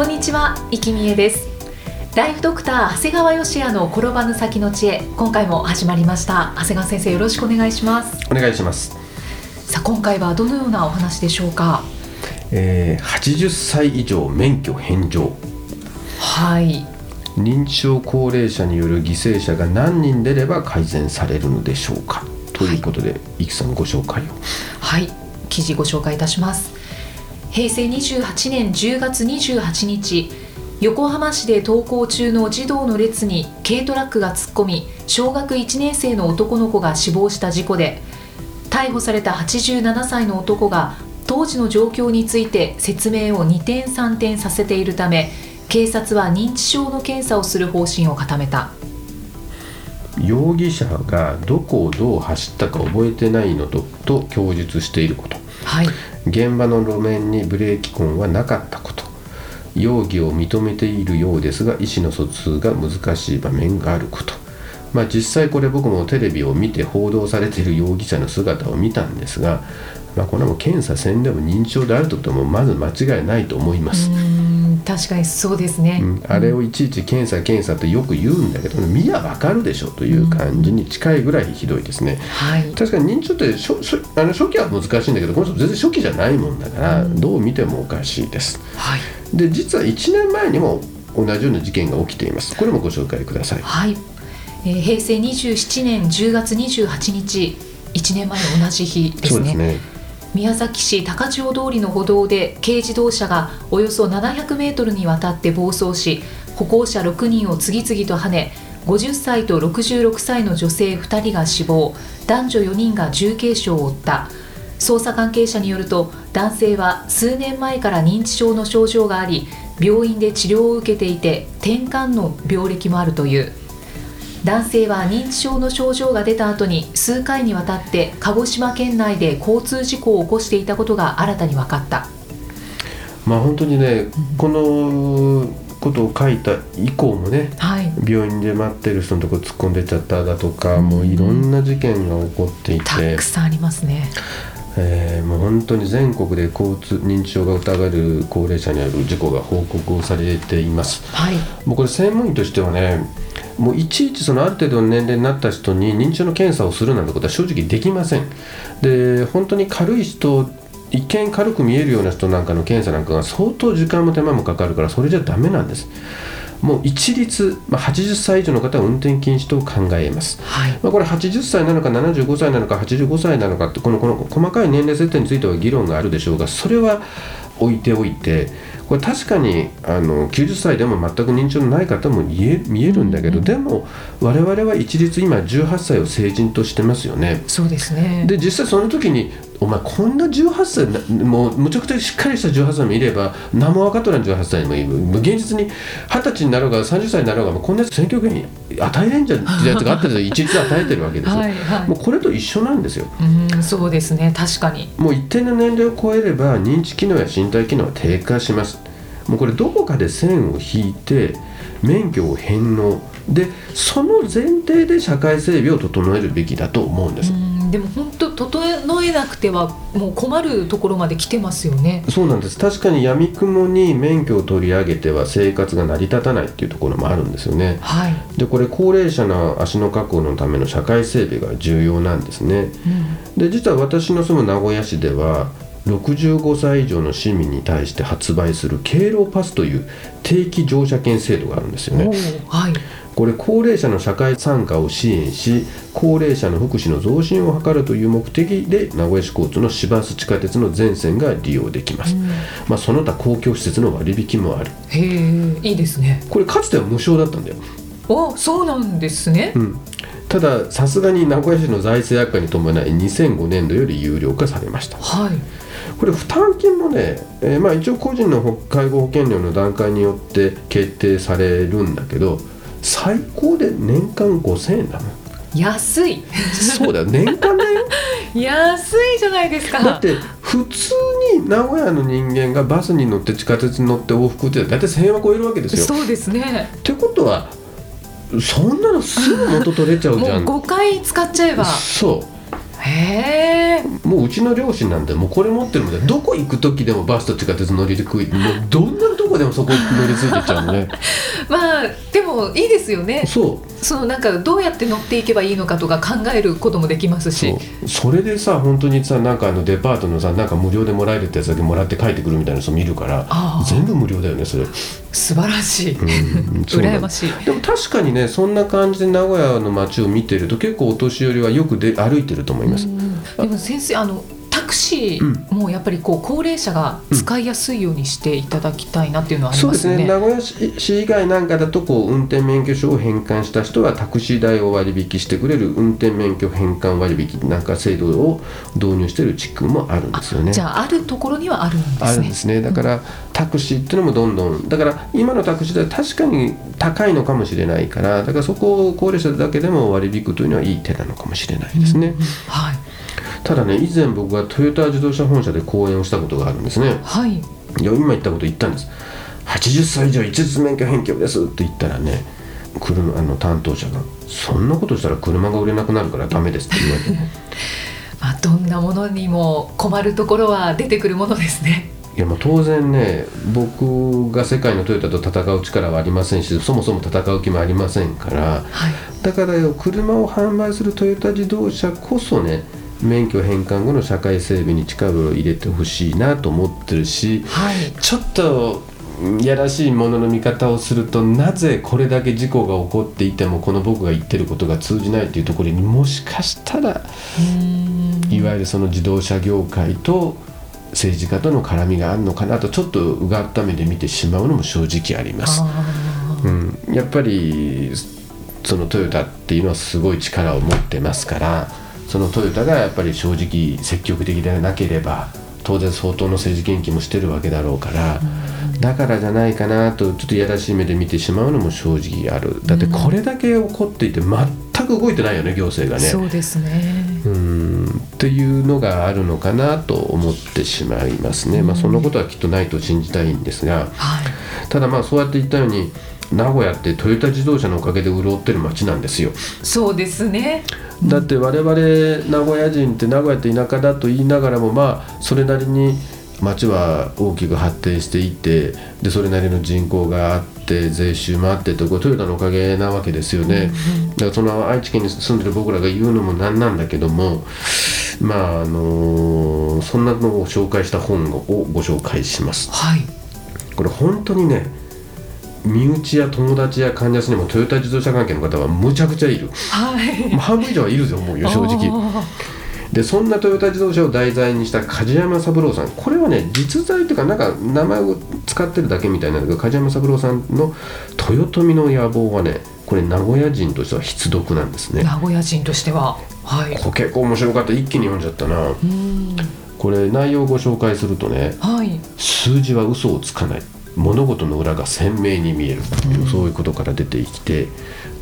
こんにちは、生きみえです。ライフドクター長谷川芳也の転ばぬ先の知恵今回も始まりました。長谷川先生よろしくお願いします。お願いします、さあ今回はどのようなお話でしょうか？えー、80歳以上免許返上。はい。認知症高齢者による犠牲者が何人出れば改善されるのでしょうか？ということで、い、きさんご紹介を。はい。記事ご紹介いたします平成28年10月28日横浜市で登校中の児童の列に軽トラックが突っ込み小学1年生の男の子が死亡した事故で逮捕された87歳の男が当時の状況について説明を二転三転させているため警察は認知症の検査をする方針を固めた。容疑者がどこをどう走ったか覚えてないのとと供述していること。はい現場の路面にブレーキ痕はなかったこと。容疑を認めているようですが意思の疎通が難しい場面があること。まあ実際これ僕もテレビを見て報道されている容疑者の姿を見たんですが、まあ、これはもう検査せんでも認知症であるとともまず間違いないと思います、確かにそうですね、うんあれをいちいち検査検査ってよく言うんだけど見りゃわかるでしょという感じに近いぐらいひどいですね、はい。確かに認知症ってしょしょあの初期は難しいんだけどこの人全然初期じゃないもんだから、どう見てもおかしいです。はい。で実は1年前にも同じような事件が起きています。これもご紹介ください。はい、えー平成27年10月28日1年前の同じ日ですね。そうですね宮崎市高千穂通りの歩道で軽自動車がおよそ700メートルにわたって暴走し歩行者6人を次々とはね50歳と66歳の女性2人が死亡男女4人が重軽傷を負った。捜査関係者によると男性は数年前から認知症の症状があり病院で治療を受けていて転換の病歴もあるという。男性は認知症の症状が出た後に数回にわたって鹿児島県内で交通事故を起こしていたことが新たに分かった。まあ本当にねこのことを書いた以降もねはい。病院で待ってる人のとこ突っ込んでっちゃっただとか、もういろんな事件が起こっていたてく、さんありますね。えーもう本当に全国で交通認知症が疑われる高齢者による事故が報告をされています。はい。もうこれ専門医としてはねもういちいちそのある程度の年齢になった人に認知症の検査をするなんてことは正直できません。で本当に軽い人一見軽く見えるような人なんかの検査なんかが相当時間も手間もかかるからそれじゃダメなんです。もう一律、まあ、80歳以上の方は運転禁止と考えます。はい。まあ、これ80歳なのか75歳なのか85歳なのかってこのこの細かい年齢設定については議論があるでしょうがそれは置いておいてこれ確かにあの90歳でも全く認知症のない方も見え見えるんだけど、でも我々は一律今18歳を成人としてますよね。そうですねで実際その時にお前こんな18歳なもうむちゃくちゃしっかりした18歳もいれば何も分かっとらん18歳もいる。現実に20歳になろうが30歳になろうがもうこんなやつ選挙権与えれんじゃんってやつがあったら一律与えてるわけですよ、はいはい。もうこれと一緒なんですよ。うんそうですね確かに。もう一定の年齢を超えれば認知機能や身体機能は低下します。もうこれどこかで線を引いて免許を返納。でその前提で社会整備を整えるべきだと思うんです、うんでも本えなくてはもう困るところまで来てますよね。そうなんです。確かに闇雲に免許を取り上げては生活が成り立たないっていうところもあるんですよね。はい、でこれ高齢者の足の確保のための社会整備が重要なんですね。うん。で実は私の住む名古屋市では65歳以上の市民に対して発売する敬老パスという定期乗車券制度があるんですよね。はいこれ高齢者の社会参加を支援し高齢者の福祉の増進を図るという目的で名古屋市交通の市バス地下鉄の全線が利用できます、まあ、その他公共施設の割引もある。へえいいですね。これかつては無償だったんだよ、あそうなんですね。うん、たださすがに名古屋市の財政悪化に伴い2005年度より有料化されました。はい。これ負担金もね、えーまあ、一応個人の介護保険料の段階によって決定されるんだけど最高で年間5000円だもん。安い。そうだよ。年間だよ。安いじゃないですか。だって普通に名古屋の人間がバスに乗って地下鉄に乗って往復って大体1000円は超えるわけですよ。そうですね。ってことはそんなのすぐ元取れちゃうもうじゃん。5回使っちゃえば。そへえ。うもううちの両親なんてもうこれ持ってるのでどこ行く時でもバスと地下鉄乗りにくいもうどんなとこでもそこ乗り継いでっちゃうのね。まあでもいいですよね。そう。そのなんかどうやって乗っていけばいいのかとか考えることもできますし。それでさ本当にさなんかあのデパートのさなんか無料でもらえるってやつだけもらって帰ってくるみたいな人見るから全部無料だよねそれ、素晴らしい、うん 羨ましい。でも確かにねそんな感じで名古屋の街を見てると結構お年寄りはよくで歩いてると思います、うん。でも先生あのタクシーもやっぱりこう高齢者が使いやすいようにしていただきたいなっていうのはありそうですますよね。ね名古屋市市以外なんかだとこう運転免許証を返還した人はタクシー代を割引してくれる運転免許返還割引なんか制度を導入している地区もあるんですよね。じゃああるところにはあるんですね。あるんで。すね。だからタクシーっていうのもどんどん。だから今のタクシー代は確かに高いのかもしれないからだからそこを高齢者だけでも割り引くというのはいい手なのかもしれないですね、はいただね以前僕がトヨタ自動車本社で講演をしたことがあるんですね。はい。今言ったこと言ったんです。80歳以上一律免許返却ですって言ったらね車あの担当者が「そんなことしたら車が売れなくなるからダメです」って言われて。まあどんなものにも困るところは出てくるものですね。いやまあ当然ね僕が世界のトヨタと戦う力はありませんしそもそも戦う気もありませんからはい。だからよ車を販売するトヨタ自動車こそね免許返還後の社会整備に力を入れてほしいなと思ってるしはい。ちょっといやらしいものの見方をするとなぜこれだけ事故が起こっていてもこの僕が言ってることが通じないというところにもしかしたらいわゆるその自動車業界と政治家との絡みがあるのかなとちょっとうがった目で見てしまうのも正直あります。あうん、やっぱりそのトヨタっていうのはすごい力を持ってますからそのトヨタがやっぱり正直積極的でなければ当然相当の政治献金もしてるわけだろうからだからじゃないかなとちょっといやらしい目で見てしまうのも正直ある。だってこれだけ起こっていて全く動いてないよね行政がね。そうですね。うん。っていうのがあるのかなと思ってしまいますね、まあ、そんなことはきっとないと信じたいんですがはい。ただまあそうやって言ったように名古屋ってトヨタ自動車のおかげで潤ってる街なんですよ。そうですね。だって我々名古屋人って名古屋って田舎だと言いながらもまあそれなりに町は大きく発展していってでそれなりの人口があって税収もあってとこれトヨタのおかげなわけですよね、だからその愛知県に住んでる僕らが言うのもなんなんだけどもまああのそんなのを紹介した本をご紹介します。はい。これ本当にね身内や友達や患者さんにもトヨタ自動車関係の方はむちゃくちゃいる。はい。半分以上はいると思うよ正直。あでそんなトヨタ自動車を題材にした梶山三郎さん。これはね実在というかなんか名前を使ってるだけみたいなんだけど梶山三郎さんの「豊臣の野望」はねこれ名古屋人としては必読なんですね。ー名古屋人としては。はい。これ結構面白かった。一気に読んじゃったな。これ内容をご紹介するとねはい。数字は嘘をつかない物事の裏が鮮明に見えるっていう、そういうことから出てきて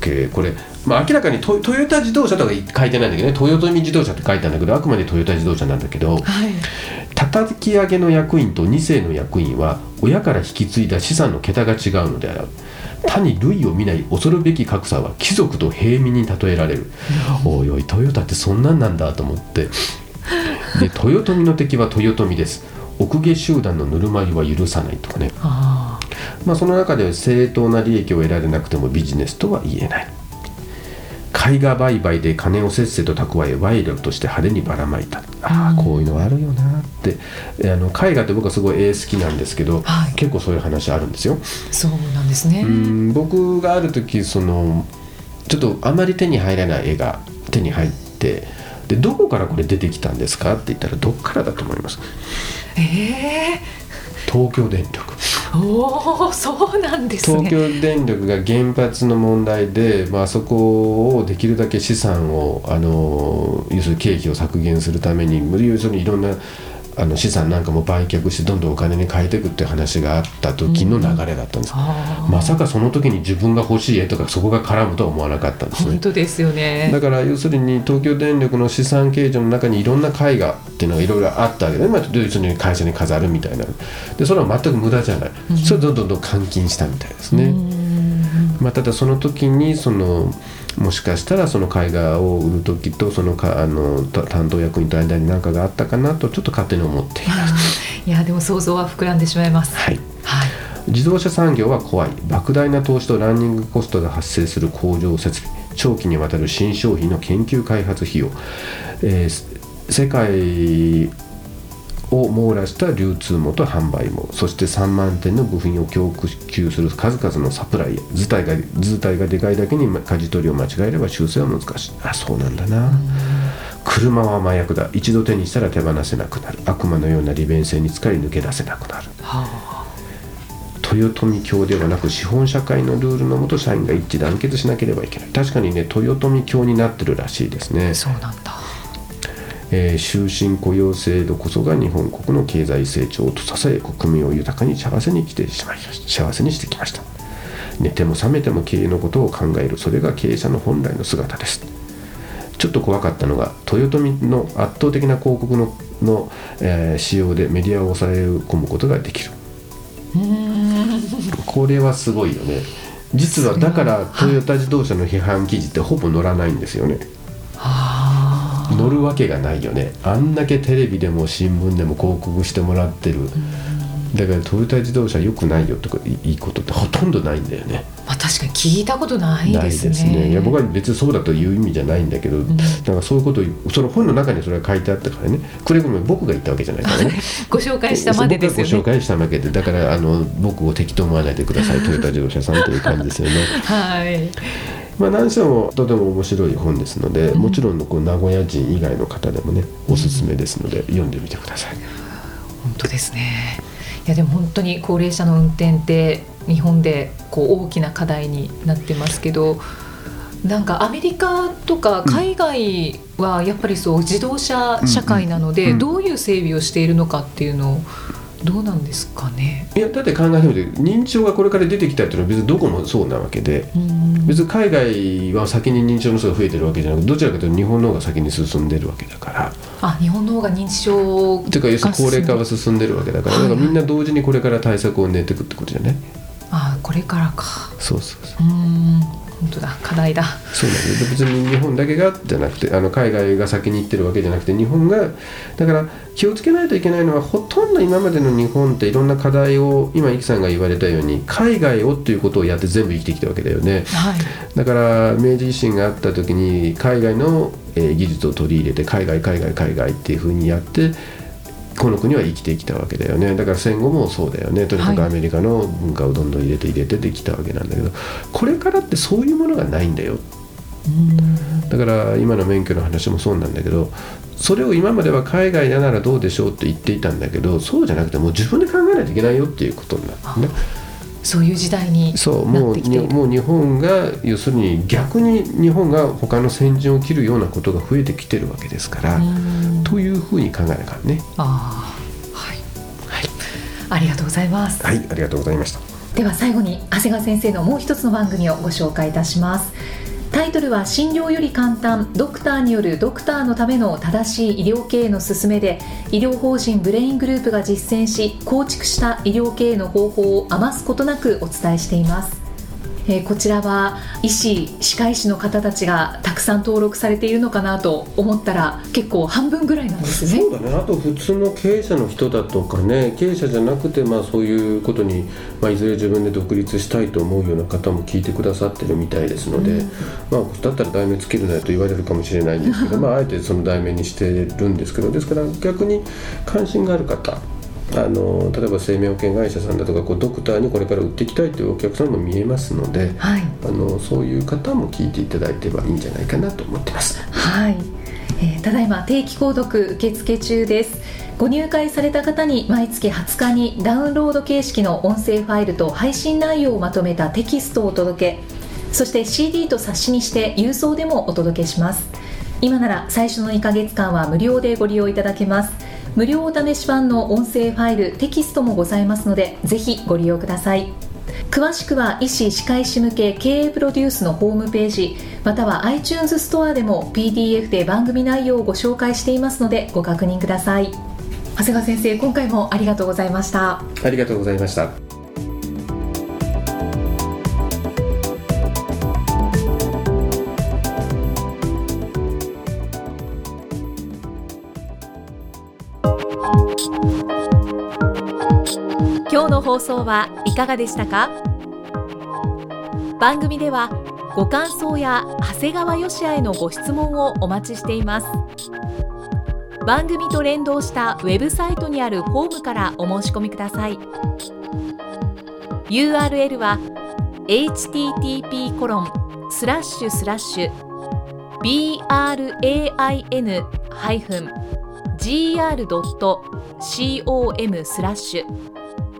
けこれ、まあ、明らかにトトヨタ自動車とか書いてないんだけどね豊臣自動車って書いてあるんだけどあくまでトヨタ自動車なんだけどはい。叩き上げの役員と2世の役員は親から引き継いだ資産の桁が違うのである。他に類を見ない恐るべき格差は貴族と平民に例えられる、おいおいトヨタってそんなんなんだと思って。で豊臣の敵は豊臣です奥下集団のぬるま湯は許さないとかね。あまあその中で正当な利益を得られなくてもビジネスとは言えない。絵画売買で金をせっせと蓄え賄賂として派手にばらまいた。ああこういうのあるよなって。えあの絵画って僕はすごい絵好きなんですけど、はい。結構そういう話あるんですよ。あそうなんですね。うん僕がある時そのちょっとあまり手に入らない絵が手に入ってでどこからこれ出てきたんですかって言ったらどっからだと思います？ええ東京電力。おおそうなんですね。東京電力が原発の問題で、まあそこをできるだけ資産をあの要するに経費を削減するために要するにいろんなあの資産なんかも売却してどんどんお金に変えていくっていう話があった時の流れだったんです、あまさかその時に自分が欲しい絵とかそこが絡むとは思わなかったんですね。本当ですよね。だから要するに東京電力の資産計上の中にいろんな絵画っていうのがいろいろあったわけで、まあ、要するに会社に飾るみたいな。でそれは全く無駄じゃない、それをどんどんどん換金したみたいですね、まあ、ただその時にそのもしかしたらその絵画を売る時とそのかあのた担当役員と間に何かがあったかなとちょっと勝手に思っています。いやでも想像は膨らんでしまいます。はい。はい。自動車産業は怖い。莫大な投資とランニングコストが発生する工場設備。長期にわたる新商品の研究開発費用、えー世界を網羅した流通網と販売網。そして3万点の部品を供給する数々のサプライヤー。図体が図体がでかいだけに舵取りを間違えれば修正は難しい。あそうなんだな。車は麻薬だ。一度手にしたら手放せなくなる。悪魔のような利便性に使い抜け出せなくなる。は豊臣教ではなく資本社会のルールのもと社員が一致団結しなければいけない。確かにね豊臣教になってるらしいですね。あ、そうなんだえー終身雇用制度こそが日本国の経済成長と支え国民を豊かに幸せにしてしまいました幸せにしてきました。寝ても覚めても経営のことを考えるそれが経営者の本来の姿です。ちょっと怖かったのが豊臣の圧倒的な広告のの、えー使用でメディアを抑え込むことができる。これはすごいよね。実はだからトヨタ自動車の批判記事ってほぼ載らないんですよねは載るわけがないよね。あんだけテレビでも新聞でも広告してもらってる。だからトヨタ自動車良くないよとかいいことってほとんどないんだよね。あ、まあ確かに聞いたことないですね。ですね。いや僕は別にそうだという意味じゃないんだけど、なんかそういうことをその本の中にそれが書いてあったからね。くれぐれも僕が言ったわけじゃないからね。ご紹介したまでですよ僕がご紹ね介したわけでだからあの僕を敵と思わないでください。トヨタ自動車さんという感じですよね。はいまあ何しろもとても面白い本ですので、もちろんのこう名古屋人以外の方でもねおすすめですので、読んでみてください。本当ですね。いやでも本当に高齢者の運転って日本でこう大きな課題になってますけどなんかアメリカとか海外はやっぱりそう自動車社会なので、どういう整備をしているのかっていうのをどうなんですかね？いやだって考えてみて認知症がこれから出てきたっていうのは別にどこもそうなわけでうん。別に海外は先に認知症の人が増えてるわけじゃなくてどちらかというと日本の方が先に進んでるわけだから。あ日本の方が認知症ていうか要するに高齢化は進んでるわけだから。だからみんな同時にこれから対策を練っていくってことじゃない？あこれからか。そうそうそう。うん本当だ課題だ。そうなんです別に日本だけがじゃなくてあの海外が先に行ってるわけじゃなくて日本がだから気をつけないといけないのはほとんど今までの日本っていろんな課題を今イキさんが言われたように海外をっていうことをやって全部生きてきたわけだよね。はい。だから明治維新があった時に海外の、えー技術を取り入れて海外海外海外っていうふうにやってこの国は生きてきたわけだよね。だから戦後もそうだよね。とにかくはい。アメリカの文化をどんどん入れて入れてできたわけなんだけどこれからってそういうものがないんだよ。うん。だから今の免許の話もそうなんだけどそれを今までは海外だならどうでしょうって言っていたんだけどそうじゃなくてもう自分で考えないといけないよっていうことになったね。そういう時代にそうなもうにってきている。もう日本が要するに逆に日本が他の先陣を切るようなことが増えてきてるわけですから、うん。というふうに考えなあかんね。ああはい、ありがとうございます、はい、ありがとうございました。では最後に長谷川先生のもう一つの番組をご紹介いたしますタイトルは診療より簡単。ドクターによるドクターのための正しい医療経営の勧めで医療法人ブレイングループが実践し構築した医療経営の方法を余すことなくお伝えしています。えーこちらは医師歯科医師の方たちがたくさん登録されているのかなと思ったら結構半分ぐらいなんですね。そうだね。あと普通の経営者の人だとかね経営者じゃなくて、まあ、そういうことに、まあ、いずれ自分で独立したいと思うような方も聞いてくださってるみたいですので、まあ、だったら題名つけるなよと言われるかもしれないんですけど、まあ、あえてその題名にしてるんですけどですから逆に関心がある方あの例えば生命保険会社さんだとかこうドクターにこれから売っていきたいというお客さんも見えますのではい。あのそういう方も聞いていただいてはいいんじゃないかなと思ってます。はい、えー、ただいま定期購読受付中です。ご入会された方に毎月20日にダウンロード形式の音声ファイルと配信内容をまとめたテキストをお届け。そして CD と冊子にして郵送でもお届けします。今なら最初の2ヶ月間は無料でご利用いただけます無料お試し版の音声ファイルテキストもございますのでぜひご利用ください。詳しくは医師・歯科医師向け経営プロデュースのホームページまたは iTunes ストアでも PDF で番組内容をご紹介していますのでご確認ください。長谷川先生今回もありがとうございました。ありがとうございました。の放送はいかがでしたか？番組ではご感想や長谷川よしへのご質問をお待ちしています。番組と連動したウェブサイトにあるホームからお申し込みください。URL は http コロンスラッシュスラッシュ brain-gr.com スラッシュ